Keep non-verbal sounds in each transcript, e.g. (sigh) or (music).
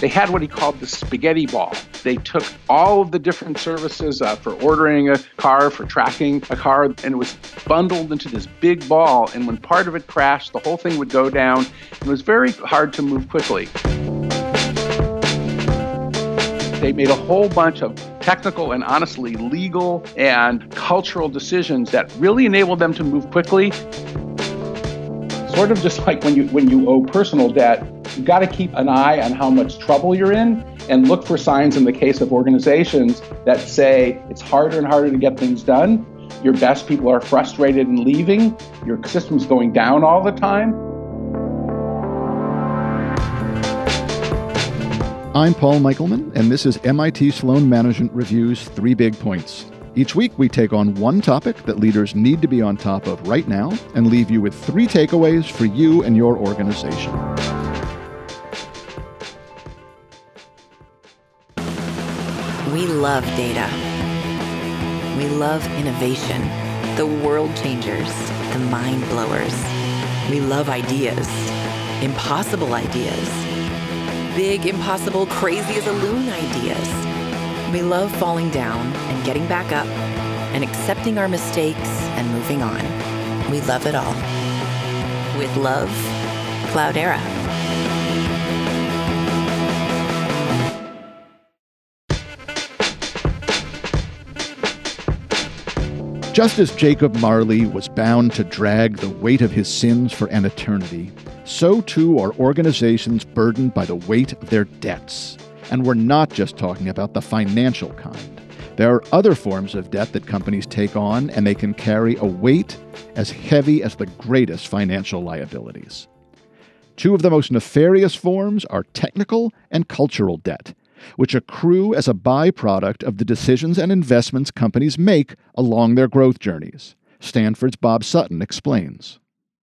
They had what he called the spaghetti ball. They took all of the different services uh, for ordering a car, for tracking a car, and it was bundled into this big ball. And when part of it crashed, the whole thing would go down. It was very hard to move quickly. They made a whole bunch of technical and honestly legal and cultural decisions that really enabled them to move quickly. Sort of just like when you when you owe personal debt, you've got to keep an eye on how much trouble you're in and look for signs in the case of organizations that say it's harder and harder to get things done. Your best people are frustrated and leaving. Your system's going down all the time. I'm Paul Michelman, and this is MIT Sloan Management Review's Three Big Points. Each week, we take on one topic that leaders need to be on top of right now and leave you with three takeaways for you and your organization. We love data. We love innovation, the world changers, the mind blowers. We love ideas, impossible ideas big, impossible, crazy as a loon ideas. We love falling down and getting back up and accepting our mistakes and moving on. We love it all. With love, Cloudera. Just as Jacob Marley was bound to drag the weight of his sins for an eternity, so too are organizations burdened by the weight of their debts. And we're not just talking about the financial kind. There are other forms of debt that companies take on, and they can carry a weight as heavy as the greatest financial liabilities. Two of the most nefarious forms are technical and cultural debt, which accrue as a byproduct of the decisions and investments companies make along their growth journeys. Stanford's Bob Sutton explains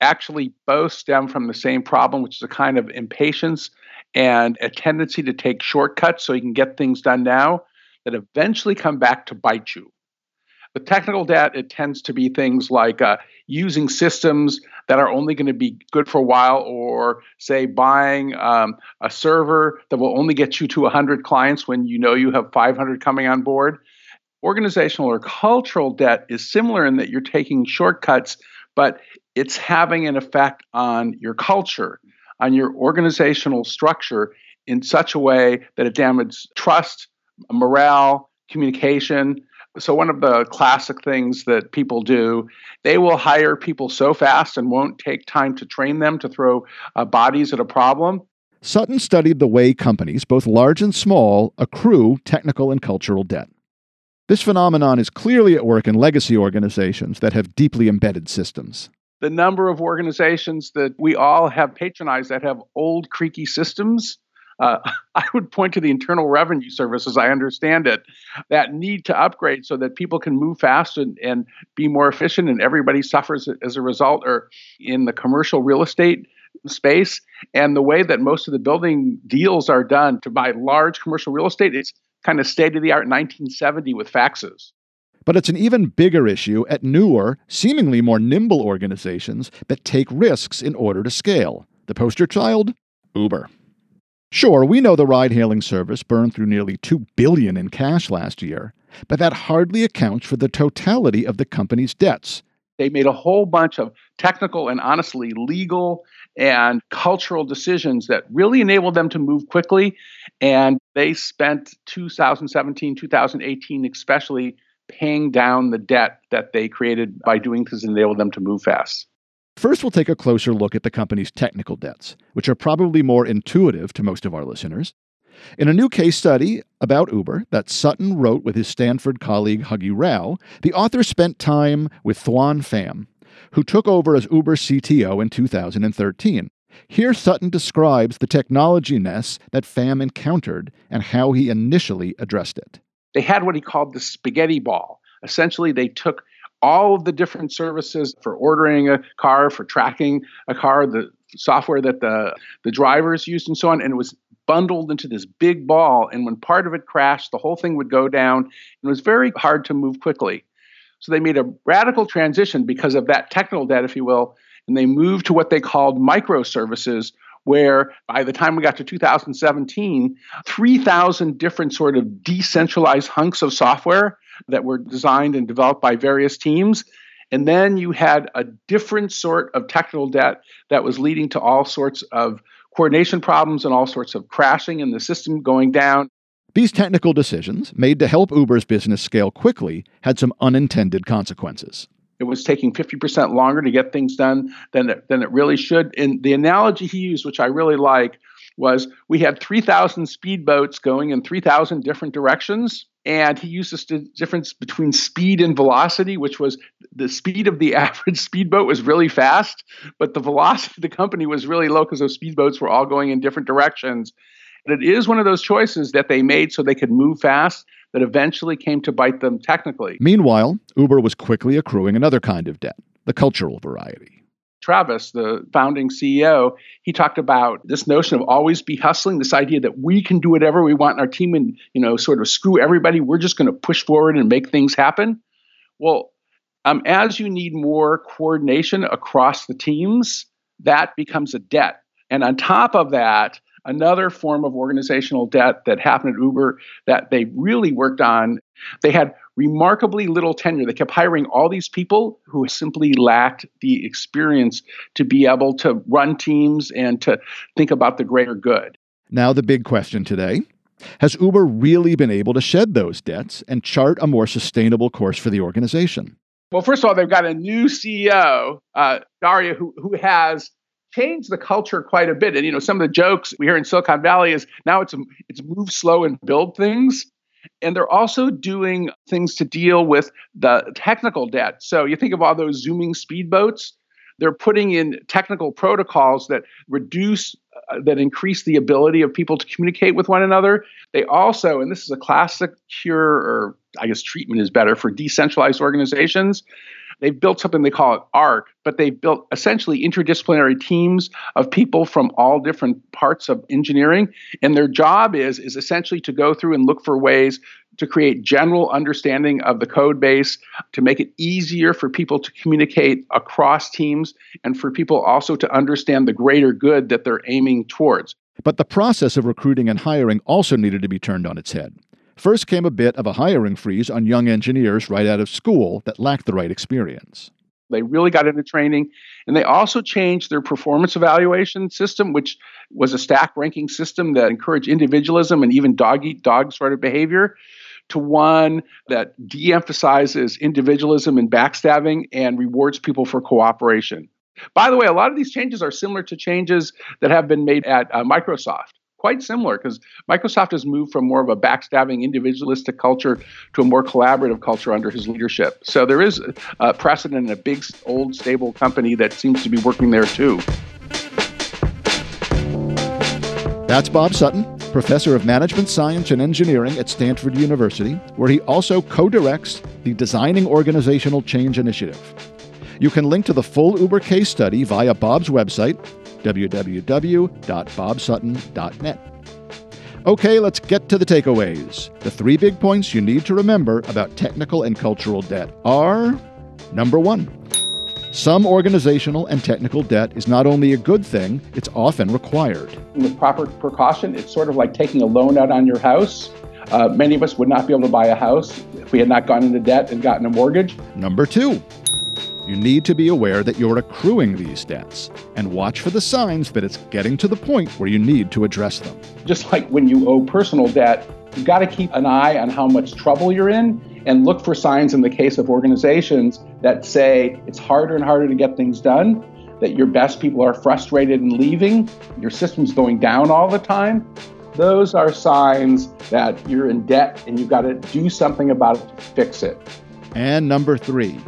actually both stem from the same problem, which is a kind of impatience and a tendency to take shortcuts so you can get things done now that eventually come back to bite you. With technical debt, it tends to be things like uh, using systems that are only going to be good for a while, or say buying um, a server that will only get you to 100 clients when you know you have 500 coming on board. Organizational or cultural debt is similar in that you're taking shortcuts, but it's having an effect on your culture, on your organizational structure in such a way that it damages trust, morale, communication. So, one of the classic things that people do, they will hire people so fast and won't take time to train them to throw uh, bodies at a problem. Sutton studied the way companies, both large and small, accrue technical and cultural debt. This phenomenon is clearly at work in legacy organizations that have deeply embedded systems the number of organizations that we all have patronized that have old, creaky systems. Uh, (laughs) I would point to the Internal Revenue Service, as I understand it, that need to upgrade so that people can move fast and, and be more efficient, and everybody suffers as a result. Or in the commercial real estate space, and the way that most of the building deals are done to buy large commercial real estate, it's kind of state of the art 1970 with faxes. But it's an even bigger issue at newer, seemingly more nimble organizations that take risks in order to scale. The poster child? Uber. Sure, we know the ride hailing service burned through nearly 2 billion in cash last year, but that hardly accounts for the totality of the company's debts. They made a whole bunch of technical and honestly legal and cultural decisions that really enabled them to move quickly. And they spent 2017, 2018, especially paying down the debt that they created by doing things and enabled them to move fast. First, we'll take a closer look at the company's technical debts, which are probably more intuitive to most of our listeners. In a new case study about Uber that Sutton wrote with his Stanford colleague Huggy Rao, the author spent time with Thuan Pham, who took over as Uber CTO in 2013. Here, Sutton describes the technology mess that Pham encountered and how he initially addressed it they had what he called the spaghetti ball. Essentially, they took all of the different services for ordering a car, for tracking a car, the software that the, the drivers used, and so on, and it was bundled into this big ball. And when part of it crashed, the whole thing would go down. It was very hard to move quickly. So they made a radical transition because of that technical debt, if you will, and they moved to what they called microservices, where by the time we got to 2017, 3,000 different sort of decentralized hunks of software that were designed and developed by various teams. And then you had a different sort of technical debt that was leading to all sorts of coordination problems and all sorts of crashing in the system going down. These technical decisions, made to help Uber's business scale quickly, had some unintended consequences. It was taking 50% longer to get things done than it, than it really should. And the analogy he used, which I really like, was we had 3,000 speedboats going in 3,000 different directions. And he used this difference between speed and velocity, which was the speed of the (laughs) average speedboat was really fast, but the velocity of the company was really low because those speedboats were all going in different directions. And it is one of those choices that they made so they could move fast that eventually came to bite them technically. Meanwhile, Uber was quickly accruing another kind of debt, the cultural variety. Travis, the founding CEO, he talked about this notion of always be hustling, this idea that we can do whatever we want in our team and, you know, sort of screw everybody. We're just going to push forward and make things happen. Well, um, as you need more coordination across the teams, that becomes a debt. And on top of that, another form of organizational debt that happened at Uber that they really worked on. They had remarkably little tenure. They kept hiring all these people who simply lacked the experience to be able to run teams and to think about the greater good. Now, the big question today has Uber really been able to shed those debts and chart a more sustainable course for the organization? Well, first of all, they've got a new CEO, uh, Daria, who, who has changed the culture quite a bit. And you know, some of the jokes we hear in Silicon Valley is now it's it's move slow and build things. And they're also doing things to deal with the technical debt. So you think of all those zooming speedboats. They're putting in technical protocols that reduce, uh, that increase the ability of people to communicate with one another. They also, and this is a classic cure, or I guess treatment is better for decentralized organizations. They've built something they call it ARC, but they've built essentially interdisciplinary teams of people from all different parts of engineering. And their job is, is essentially to go through and look for ways to create general understanding of the code base, to make it easier for people to communicate across teams, and for people also to understand the greater good that they're aiming towards. But the process of recruiting and hiring also needed to be turned on its head. First came a bit of a hiring freeze on young engineers right out of school that lacked the right experience. They really got into training. And they also changed their performance evaluation system, which was a stack ranking system that encouraged individualism and even dog eat dog sort of behavior, to one that de emphasizes individualism and backstabbing and rewards people for cooperation. By the way, a lot of these changes are similar to changes that have been made at uh, Microsoft quite similar because Microsoft has moved from more of a backstabbing individualistic culture to a more collaborative culture under his leadership. So there is a precedent in a big, old, stable company that seems to be working there too. That's Bob Sutton, professor of management science and engineering at Stanford University, where he also co directs the Designing Organizational Change Initiative. You can link to the full Uber case study via Bob's website, www.bobsutton.net. Okay, let's get to the takeaways. The three big points you need to remember about technical and cultural debt are number one, some organizational and technical debt is not only a good thing, it's often required. With proper precaution, it's sort of like taking a loan out on your house. Uh, many of us would not be able to buy a house if we had not gone into debt and gotten a mortgage. Number two, you need to be aware that you're accruing these debts and watch for the signs that it's getting to the point where you need to address them. Just like when you owe personal debt, you've got to keep an eye on how much trouble you're in and look for signs in the case of organizations that say it's harder and harder to get things done, that your best people are frustrated and leaving, your system's going down all the time. Those are signs that you're in debt and you've got to do something about it to fix it. And number three,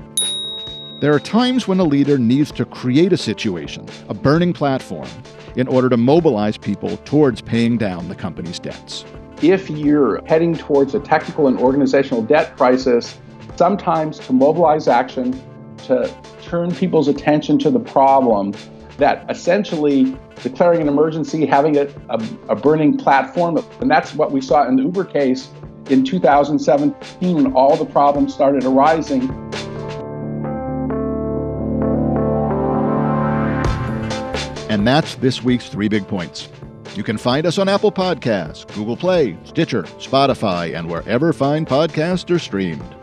there are times when a leader needs to create a situation, a burning platform, in order to mobilize people towards paying down the company's debts. If you're heading towards a technical and organizational debt crisis, sometimes to mobilize action, to turn people's attention to the problem, that essentially declaring an emergency, having a, a, a, burning platform, and that's what we saw in the Uber case in 2017 when all the problems started arising. That's this week's Three Big Points. You can find us on Apple Podcasts, Google Play, Stitcher, Spotify, and wherever fine podcasts are streamed.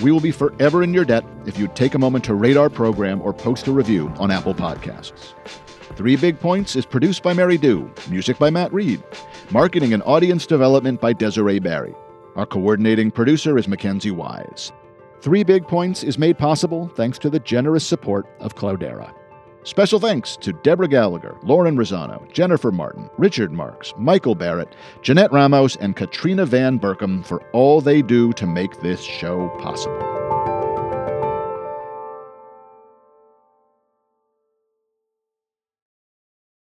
We will be forever in your debt if you take a moment to rate our program or post a review on Apple Podcasts. Three Big Points is produced by Mary Dew, music by Matt Reed, marketing and audience development by Desiree Barry. Our coordinating producer is Mackenzie Wise. Three Big Points is made possible thanks to the generous support of Cloudera. Special thanks to Deborah Gallagher, Lauren Rosano, Jennifer Martin, Richard Marks, Michael Barrett, Jeanette Ramos, and Katrina Van Berkham for all they do to make this show possible.